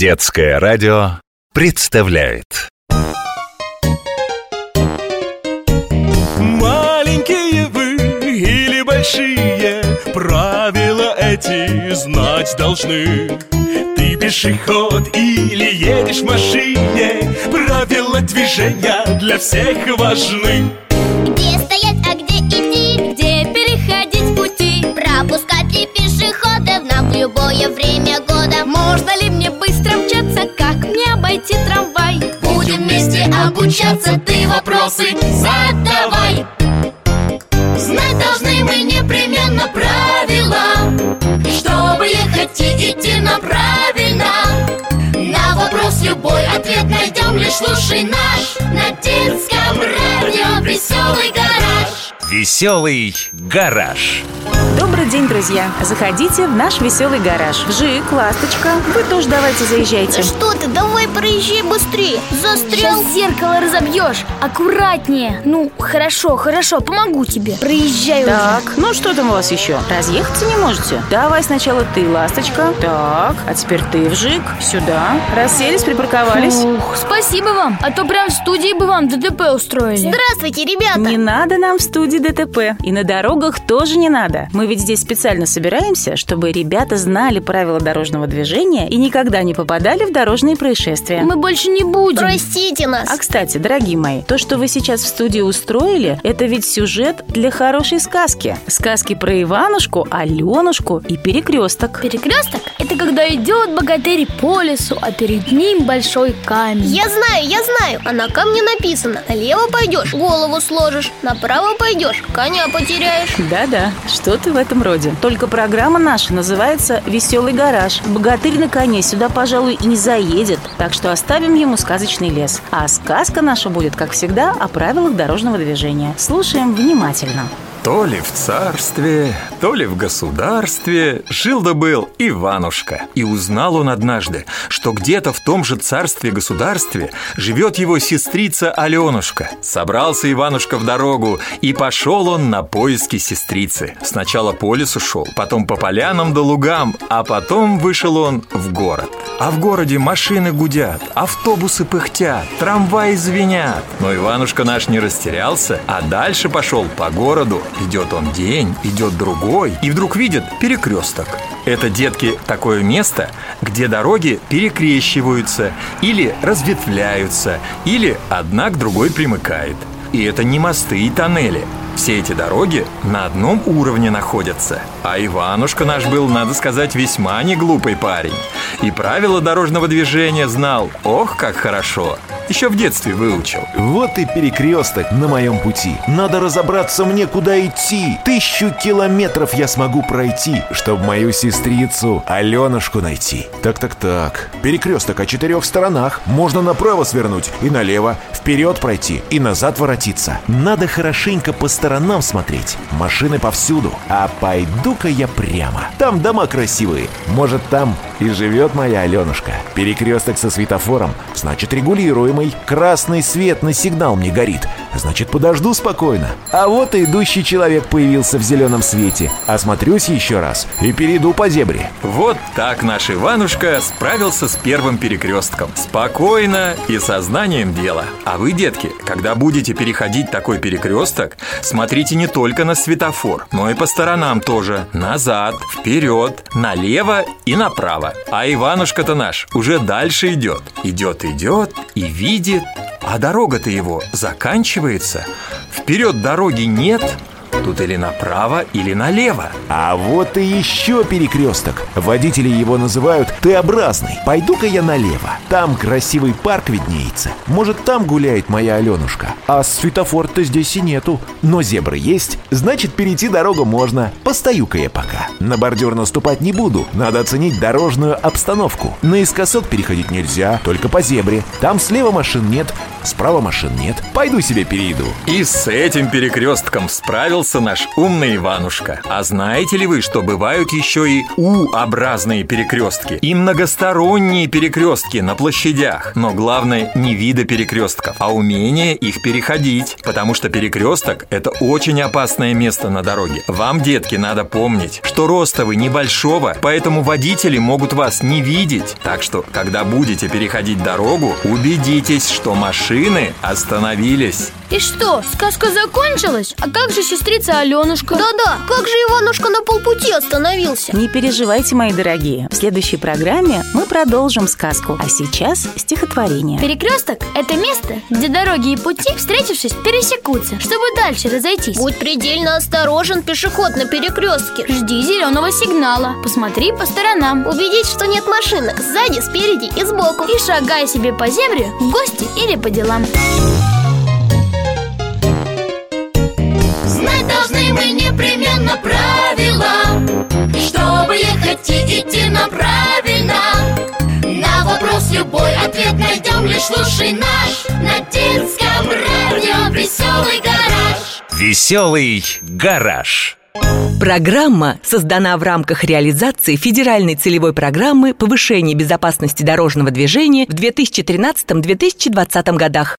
Детское радио представляет. Маленькие вы или большие Правила эти знать должны. Ты пешеход или едешь в машине Правила движения для всех важны обучаться, ты вопросы задавай. Знать должны мы непременно правила. Чтобы ехать и идти нам правильно На вопрос любой ответ найдем Лишь слушай наш. На детском радио Веселый гараж «Веселый гараж» Добрый день, друзья! Заходите в наш веселый гараж. Жик, Ласточка, вы тоже давайте заезжайте. Что ты, давай проезжай быстрее Застрял Сейчас зеркало разобьешь Аккуратнее Ну, хорошо, хорошо, помогу тебе Проезжай уже Так, ну что там у вас еще? Разъехаться не можете? Давай сначала ты, Ласточка. Так, а теперь ты, Вжик, сюда. Расселись, припарковались. Ух, спасибо вам А то прям в студии бы вам ДТП устроили Здравствуйте, ребята Не надо нам в студии ДТП. И на дорогах тоже не надо. Мы ведь здесь специально собираемся, чтобы ребята знали правила дорожного движения и никогда не попадали в дорожные происшествия. Мы больше не будем Простите нас А кстати, дорогие мои, то, что вы сейчас в студии устроили, это ведь сюжет для хорошей сказки. Сказки про Иванушку, Аленушку и Перекресток. Перекресток – это когда идет богатырь по лесу, а перед ним большой камень Я знаю, я знаю, а на камне написано Налево пойдешь, голову сложишь Направо пойдешь, коня потеряешь Да-да, что-то в этом роде. Только программа наша называется «Веселый гараж». Богатырь на коне сюда, пожалуй, и не заедет, так что оставим ему сказочный лес. А сказка наша будет, как всегда, о правилах дорожного движения. Слушаем внимательно. То ли в царстве, то ли в государстве жил да был Иванушка. И узнал он однажды, что где-то в том же царстве-государстве живет его сестрица Аленушка. Собрался Иванушка в дорогу, и пошел он на поиски сестрицы. Сначала по лесу шел, потом по полянам да лугам, а потом вышел он в город. А в городе машины гудят, автобусы пыхтят, трамваи звенят. Но Иванушка наш не растерялся, а дальше пошел по городу. Идет он день, идет другой, и вдруг видит перекресток. Это, детки, такое место, где дороги перекрещиваются или разветвляются, или одна к другой примыкает. И это не мосты и тоннели. Все эти дороги на одном уровне находятся. А Иванушка наш был, надо сказать, весьма не глупый парень. И правила дорожного движения знал, ох, как хорошо. Еще в детстве выучил. Вот и перекресток на моем пути. Надо разобраться мне, куда идти. Тысячу километров я смогу пройти, чтобы мою сестрицу Аленушку найти. Так-так-так. Перекресток о четырех сторонах. Можно направо свернуть и налево, вперед пройти и назад воротиться. Надо хорошенько по сторонам смотреть. Машины повсюду. А пойду-ка я прямо. Там дома красивые. Может, там и живет моя Аленушка. Перекресток со светофором, значит регулируемый. Красный свет на сигнал мне горит. Значит, подожду спокойно. А вот и идущий человек появился в зеленом свете. Осмотрюсь еще раз и перейду по зебре. Вот так наш Иванушка справился с первым перекрестком. Спокойно и сознанием дела. А вы, детки, когда будете переходить такой перекресток, смотрите не только на светофор, но и по сторонам тоже. Назад, вперед, налево и направо. А Иванушка-то наш уже дальше идет. Идет, идет и видит, а дорога-то его заканчивается. Вперед дороги нет, тут или направо, или налево. А вот и еще перекресток. Водители его называют Т-образный. Пойду-ка я налево. Там красивый парк виднеется. Может, там гуляет моя Аленушка. А светофор-то здесь и нету. Но зебры есть, значит, перейти дорогу можно. Постою-ка я пока. На бордюр наступать не буду. Надо оценить дорожную обстановку. Наискосок переходить нельзя, только по зебре. Там слева машин нет, справа машин нет. Пойду себе перейду. И с этим перекрестком справился наш умный Иванушка. А знаете ли вы, что бывают еще и У-образные перекрестки? И многосторонние перекрестки на площадях. Но главное не вида перекрестков, а умение их переходить. Потому что перекресток – это очень опасное место на дороге. Вам, детки, надо помнить, что роста вы небольшого, поэтому водители могут вас не видеть. Так что, когда будете переходить дорогу, убедитесь, что машины остановились. И что, сказка закончилась? А как же сестрица Аленушка? Да-да, как же Иванушка на полпути остановился? Не переживайте, мои дорогие. В следующей программе мы продолжим сказку. А сейчас стихотворение. Перекресток – это место, где дороги и пути, встретившись, пересекутся, чтобы дальше разойтись. Будь предельно осторожен, пешеход на перекрестке Жди зеленого сигнала, посмотри по сторонам Убедись, что нет машинок сзади, спереди и сбоку и шагай себе по земле в гости или по делам. Знать Чтобы ехать и идти нам правильно На вопрос любой ответ найдем Лишь слушай наш На детском радио Веселый гараж Веселый гараж. Программа создана в рамках реализации федеральной целевой программы повышения безопасности дорожного движения в 2013-2020 годах.